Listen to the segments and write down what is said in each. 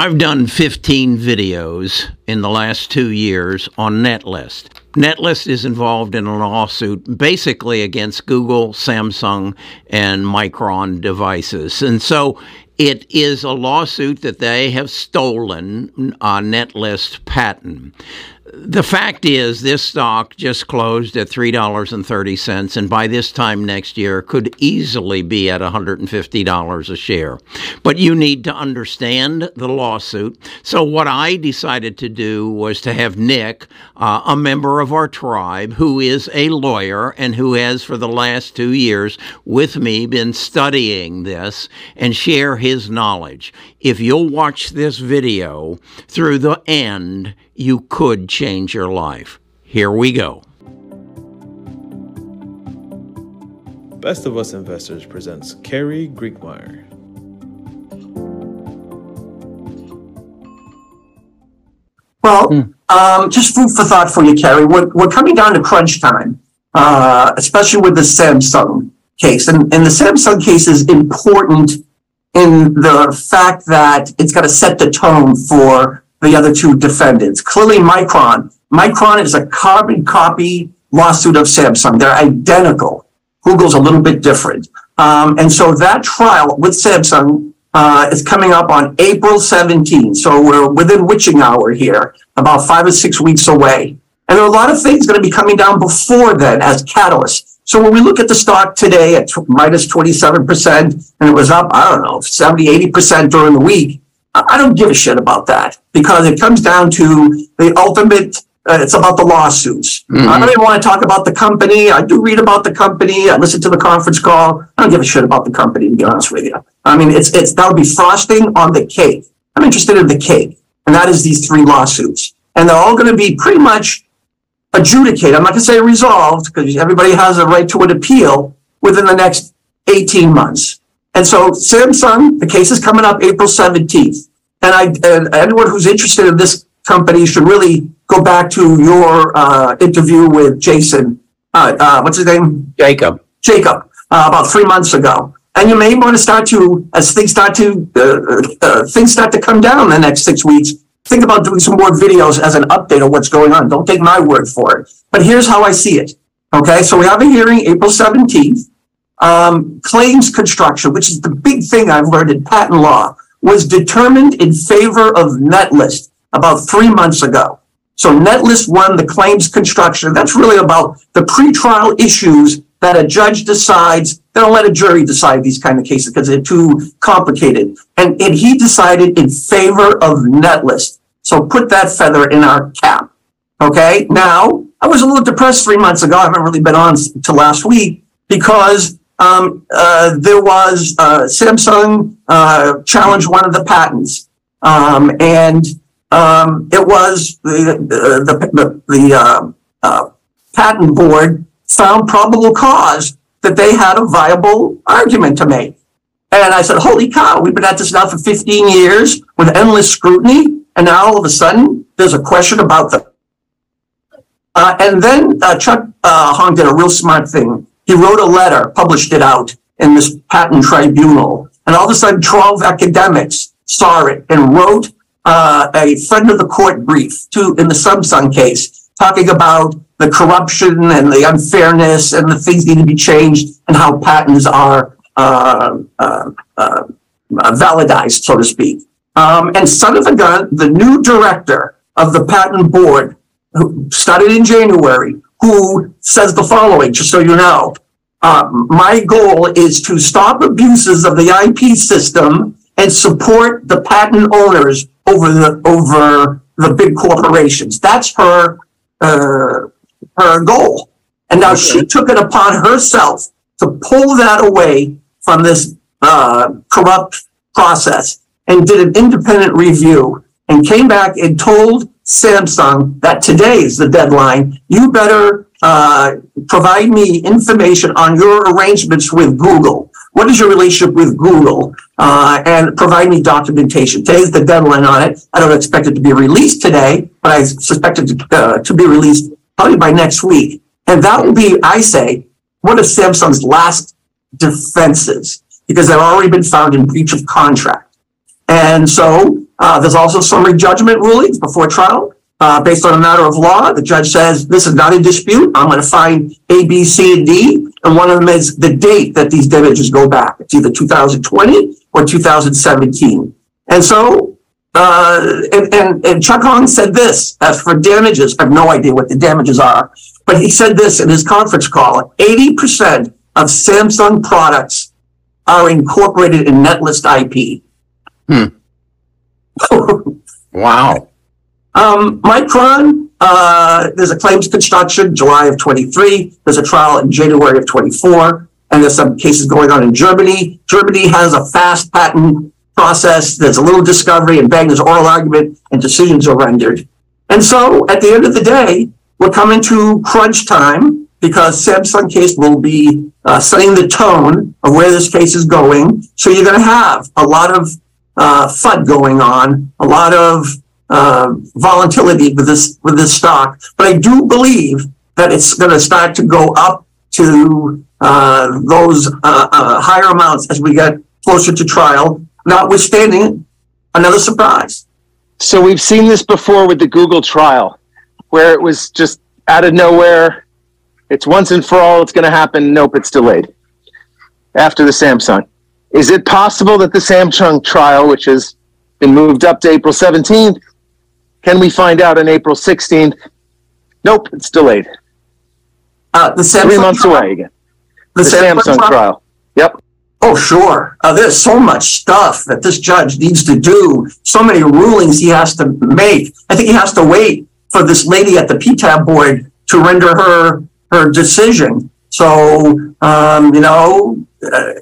I've done 15 videos in the last two years on Netlist. Netlist is involved in a lawsuit basically against Google, Samsung, and Micron devices. And so it is a lawsuit that they have stolen a Netlist patent the fact is, this stock just closed at $3.30, and by this time next year could easily be at $150 a share. But you need to understand the lawsuit. So, what I decided to do was to have Nick, uh, a member of our tribe, who is a lawyer and who has for the last two years with me been studying this, and share his knowledge. If you'll watch this video through the end, you could change your life. Here we go. Best of Us Investors presents Carrie Griegmeier. Well, mm. um, just food for thought for you, Carrie. We're, we're coming down to crunch time, uh, especially with the Samsung case. And, and the Samsung case is important in the fact that it's got to set the tone for the other two defendants. Clearly, Micron. Micron is a carbon copy lawsuit of Samsung. They're identical. Google's a little bit different. Um, and so that trial with Samsung uh, is coming up on April 17th. So we're within witching hour here, about five or six weeks away. And there are a lot of things going to be coming down before then as catalysts. So when we look at the stock today at t- minus 27%, and it was up, I don't know, 70, 80% during the week, I don't give a shit about that because it comes down to the ultimate. Uh, it's about the lawsuits. Mm-hmm. I don't even want to talk about the company. I do read about the company. I listen to the conference call. I don't give a shit about the company, to be honest with you. I mean, it's it's that would be frosting on the cake. I'm interested in the cake, and that is these three lawsuits, and they're all going to be pretty much adjudicated. I'm not going to say resolved because everybody has a right to an appeal within the next 18 months. And so Samsung, the case is coming up April 17th. And I, and anyone who's interested in this company should really go back to your uh, interview with Jason. Uh, uh, what's his name? Jacob. Jacob, uh, about three months ago. And you may want to start to, as things start to, uh, uh, things start to come down in the next six weeks, think about doing some more videos as an update of what's going on. Don't take my word for it. But here's how I see it. Okay, so we have a hearing April 17th. Um, claims construction, which is the big thing I've learned in patent law, was determined in favor of Netlist about three months ago. So Netlist won the claims construction. That's really about the pretrial issues that a judge decides. They don't let a jury decide these kind of cases because they're too complicated. And, and he decided in favor of Netlist. So put that feather in our cap. Okay. Now, I was a little depressed three months ago. I haven't really been on to last week because um, uh, there was uh, Samsung uh, challenged one of the patents, um, and um, it was the the the, the uh, uh, patent board found probable cause that they had a viable argument to make. And I said, "Holy cow! We've been at this now for 15 years with endless scrutiny, and now all of a sudden there's a question about the." Uh, and then Chuck Hong did a real smart thing he wrote a letter, published it out in this patent tribunal. And all of a sudden, 12 academics saw it and wrote uh, a friend of the court brief to, in the Samsung case, talking about the corruption and the unfairness and the things need to be changed and how patents are uh, uh, uh, validized, so to speak. Um, and son of a gun, the new director of the patent board, who started in January, who says the following, just so you know. Uh, my goal is to stop abuses of the IP system and support the patent owners over the over the big corporations. That's her uh, her goal. And now okay. she took it upon herself to pull that away from this uh, corrupt process and did an independent review and came back and told Samsung that today is the deadline. You better uh, provide me information on your arrangements with Google. What is your relationship with Google? Uh, and provide me documentation. Today's the deadline on it. I don't expect it to be released today, but I suspect it to, uh, to be released probably by next week. And that will be, I say, one of Samsung's last defenses because they've already been found in breach of contract. And so Uh, there's also summary judgment rulings before trial. Uh, based on a matter of law, the judge says this is not a dispute. I'm going to find A, B, C, and D. And one of them is the date that these damages go back. It's either 2020 or 2017. And so, uh, and, and, and Chuck Hong said this as for damages. I have no idea what the damages are, but he said this in his conference call 80% of Samsung products are incorporated in Netlist IP. Hmm. Wow. Um, Micron, uh, there's a claims construction July of 23. There's a trial in January of 24. And there's some cases going on in Germany. Germany has a fast patent process. There's a little discovery and bang, there's oral argument and decisions are rendered. And so at the end of the day, we're coming to crunch time because Samsung case will be uh, setting the tone of where this case is going. So you're going to have a lot of uh, FUD going on, a lot of uh, volatility with this with this stock. But I do believe that it's going to start to go up to uh, those uh, uh, higher amounts as we get closer to trial, notwithstanding another surprise. So we've seen this before with the Google trial, where it was just out of nowhere. It's once and for all. It's going to happen. Nope, it's delayed. After the Samsung, is it possible that the Samsung trial, which has been moved up to April 17th, can we find out on April 16th? Nope, it's delayed. Uh, the Samsung Three months trial- away again. The, The Samsung trial. Yep. Oh, sure. Uh, there's so much stuff that this judge needs to do. So many rulings he has to make. I think he has to wait for this lady at the PTAB board to render her her decision. So, um, you know, uh,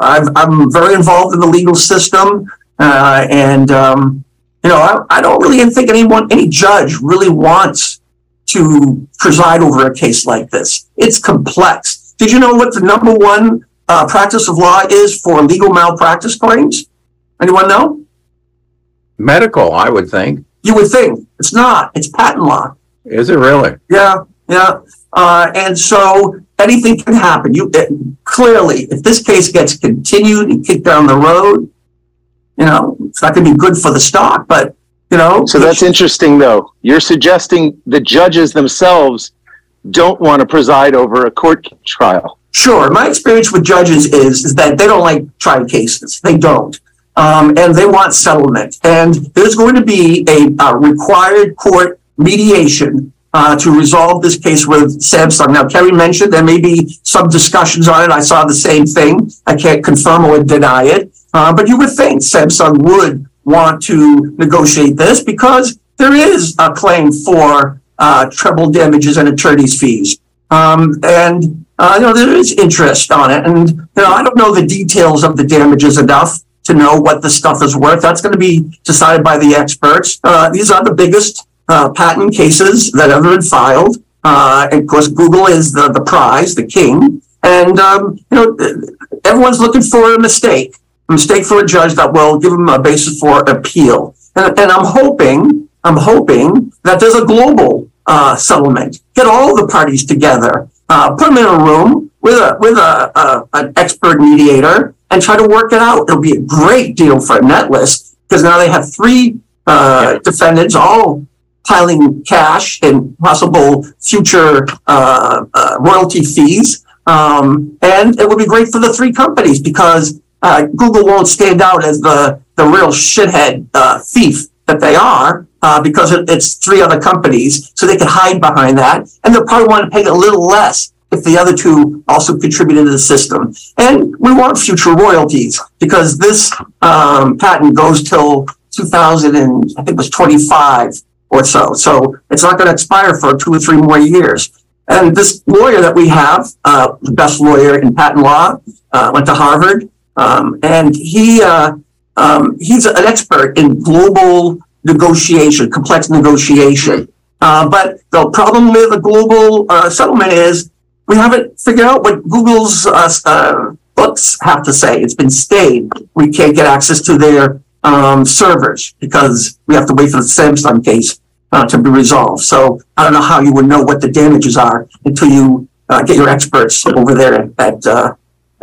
I've, I'm very involved in the legal system, uh, and um, you know, I, I don't really think anyone, any judge, really wants to preside over a case like this. It's complex. Did you know what the number one uh, practice of law is for legal malpractice claims? Anyone know? Medical, I would think. You would think it's not. It's patent law. Is it really? Yeah, yeah. Uh, and so anything can happen. You it, clearly, if this case gets continued and kicked down the road, you know, it's not going to be good for the stock. But you know, So that's interesting, though. You're suggesting the judges themselves don't want to preside over a court trial. Sure. My experience with judges is, is that they don't like tried cases. They don't. Um, and they want settlement. And there's going to be a, a required court mediation uh, to resolve this case with Samsung. Now, Carrie mentioned there may be some discussions on it. I saw the same thing. I can't confirm or deny it. Uh, but you would think Samsung would want to negotiate this because there is a claim for uh, treble damages and attorney's fees. Um, and uh, you know there is interest on it, and you know I don't know the details of the damages enough to know what the stuff is worth. That's going to be decided by the experts. Uh, these are the biggest uh, patent cases that have ever been filed. Uh, and of course, Google is the the prize, the king, and um, you know everyone's looking for a mistake, mistake for a judge that will give them a basis for appeal. And, and I'm hoping, I'm hoping that there's a global uh, settlement. Get all the parties together, uh, put them in a room with a with a, a an expert mediator, and try to work it out. It'll be a great deal for Netlist because now they have three uh, defendants all piling cash and possible future uh, uh, royalty fees. Um, and it would be great for the three companies because uh, Google won't stand out as the, the real shithead uh, thief that they are uh, because it, it's three other companies. So they can hide behind that. And they'll probably want to pay a little less if the other two also contribute to the system. And we want future royalties because this um, patent goes till 2000 and I think it was 25 or so. So it's not going to expire for two or three more years. And this lawyer that we have, uh, the best lawyer in patent law, uh, went to Harvard, um, and he uh, um, he's an expert in global negotiation, complex negotiation. Uh, but the problem with a global uh, settlement is we haven't figured out what Google's uh, uh, books have to say. It's been stayed. We can't get access to their um, servers because we have to wait for the Samsung case uh, to be resolved. So I don't know how you would know what the damages are until you get your experts over there at uh,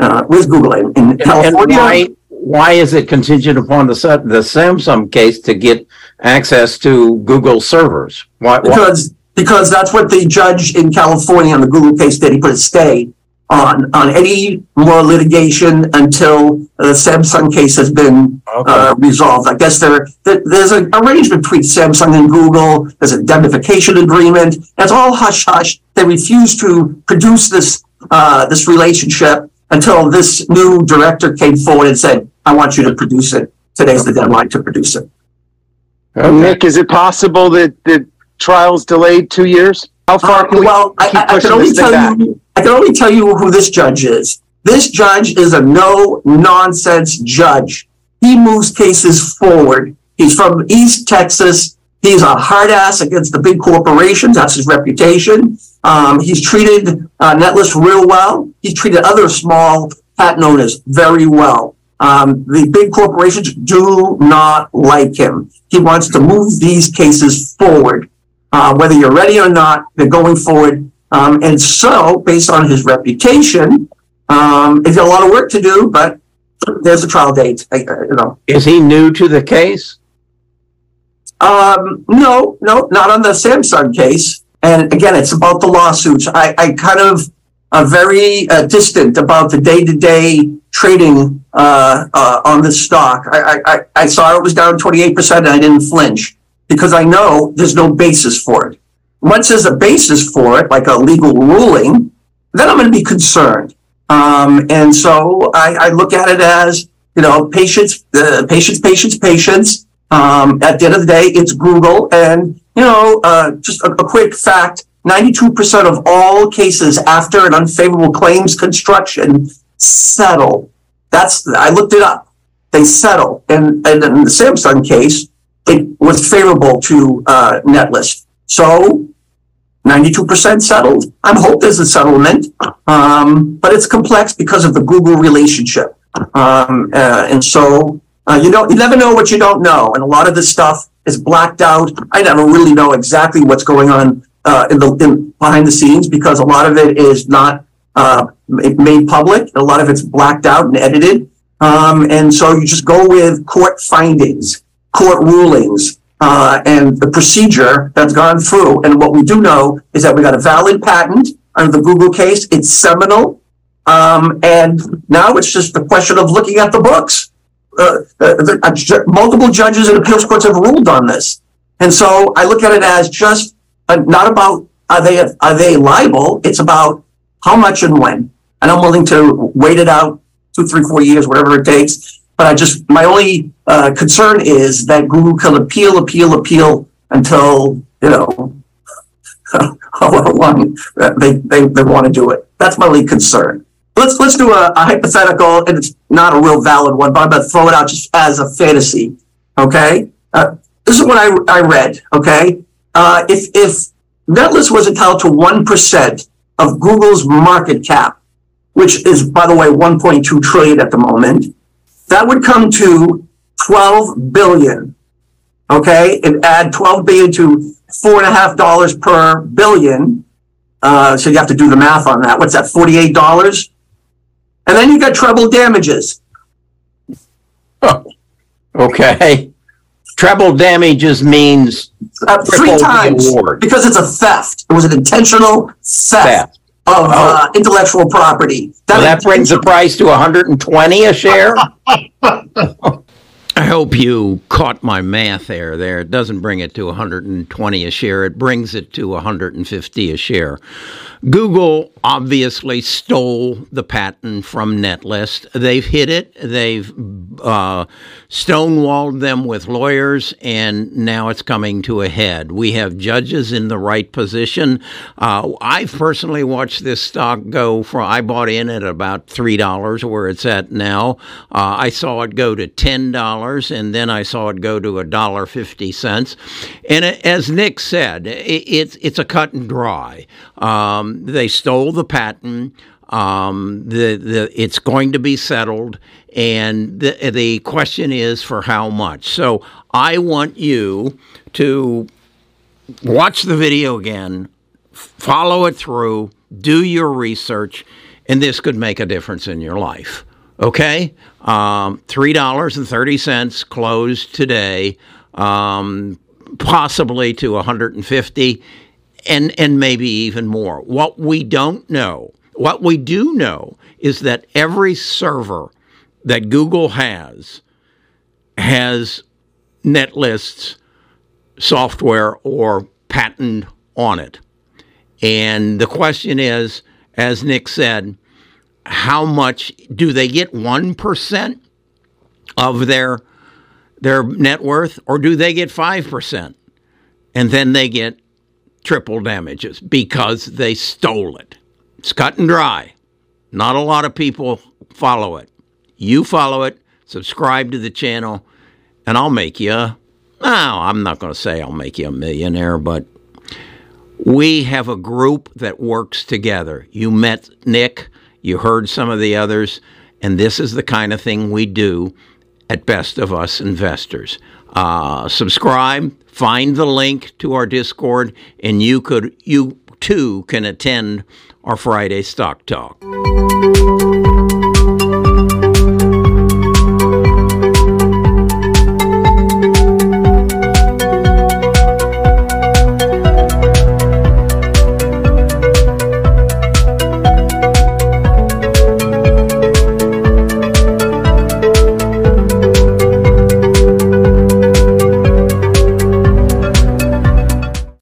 uh, with Google in, in And California. why why is it contingent upon the the Samsung case to get access to Google servers? Why? why- Because, because that's what the judge in California on the Google case did. He put a stay on, on any more litigation until the Samsung case has been, uh, resolved. I guess there, there- there's an arrangement between Samsung and Google. There's a indemnification agreement. It's all hush hush. They refuse to produce this, uh, this relationship until this new director came forward and said, I want you to produce it. Today's the deadline to produce it. Okay. Nick, is it possible that the trial's delayed two years? How far Uh, can we well, I, keep I, I pushing can only this tell back? you, I can only tell you who this judge is. This judge is a no nonsense judge. He moves cases forward. He's from East Texas. He's a hard ass against the big corporations. That's his reputation. Um, he's treated uh, Netlist real well. He's treated other small patent owners very well. Um, the big corporations do not like him. He wants to move these cases forward. Uh, whether you're ready or not, they're going forward. Um, and so, based on his reputation, um, he's got a lot of work to do, but there's a trial date. I, you know, Is he new to the case? Um, no, no, not on the Samsung case. And again, it's about the lawsuits. I, I kind of are very uh, distant about the day-to-day trading uh, uh, on the stock. I, I, I- I saw it was down 28% and I didn't flinch because I know there's no basis for it. Once there's a basis for it, like a legal ruling, then I'm going to be concerned. Um, and so I, I look at it as, you know, patience, uh, patience, patience, patience. Um, at the end of the day, it's Google. And, you know, uh, just a, a quick fact 92% of all cases after an unfavorable claims construction settle. That's, I looked it up. They settle. And, and in the Samsung case, it was favorable to uh, Netlist. So 92% settled. I hope there's a settlement, um, but it's complex because of the Google relationship. Um, uh, and so uh, you don't, you never know what you don't know, and a lot of this stuff is blacked out. I never really know exactly what's going on uh, in the in, behind the scenes because a lot of it is not uh, made public. A lot of it's blacked out and edited, um, and so you just go with court findings, court rulings, uh, and the procedure that's gone through. And what we do know is that we got a valid patent under the Google case. It's seminal. Um, and now it's just a question of looking at the books. Uh, uh, uh, multiple judges and appeals courts have ruled on this. And so I look at it as just uh, not about are they are they liable? It's about how much and when. And I'm willing to wait it out two, three, four years, whatever it takes. But I just my only uh, concern is that Google can appeal, appeal, appeal until you know however long they they, they want to do it. That's my only concern. Let's let's do a, a hypothetical, and it's not a real valid one, but I'm going to throw it out just as a fantasy. Okay, uh, this is what I I read. Okay, uh, if if Netlist was entitled to one percent of Google's market cap, which is by the way 1.2 trillion at the moment, that would come to 12 billion. Okay, and add 12 billion to four and a half dollars per billion. Uh, so you have to do the math on that. What's that? Forty-eight dollars, and then you got treble damages. Okay. Treble damages means Uh, three times award. because it's a theft. It was an intentional theft, theft. of uh, intellectual property. So that brings the price to 120 a share. I hope you caught my math error There, it doesn't bring it to 120 a share. It brings it to 150 a share. Google obviously stole the patent from Netlist. They've hit it. They've uh, stonewalled them with lawyers, and now it's coming to a head. We have judges in the right position. Uh, I've personally watched this stock go from. I bought in at about three dollars, where it's at now. Uh, I saw it go to ten dollars, and then I saw go to a dollar fifty cents. And as Nick said, it, it's it's a cut and dry. Um, they stole the patent. Um, the the it's going to be settled, and the the question is for how much. So I want you to watch the video again, follow it through, do your research, and this could make a difference in your life. Okay, um, three dollars and thirty cents closed today, um, possibly to 150, and and maybe even more. What we don't know, what we do know, is that every server that Google has has NetList's software or patent on it. And the question is, as Nick said, how much do they get 1% of their their net worth or do they get 5%? And then they get triple damages because they stole it. It's cut and dry. Not a lot of people follow it. You follow it, subscribe to the channel, and I'll make you. No, I'm not going to say I'll make you a millionaire, but we have a group that works together. You met Nick, you heard some of the others, and this is the kind of thing we do at Best of Us Investors. Uh, subscribe, find the link to our Discord, and you could you too can attend our Friday Stock Talk.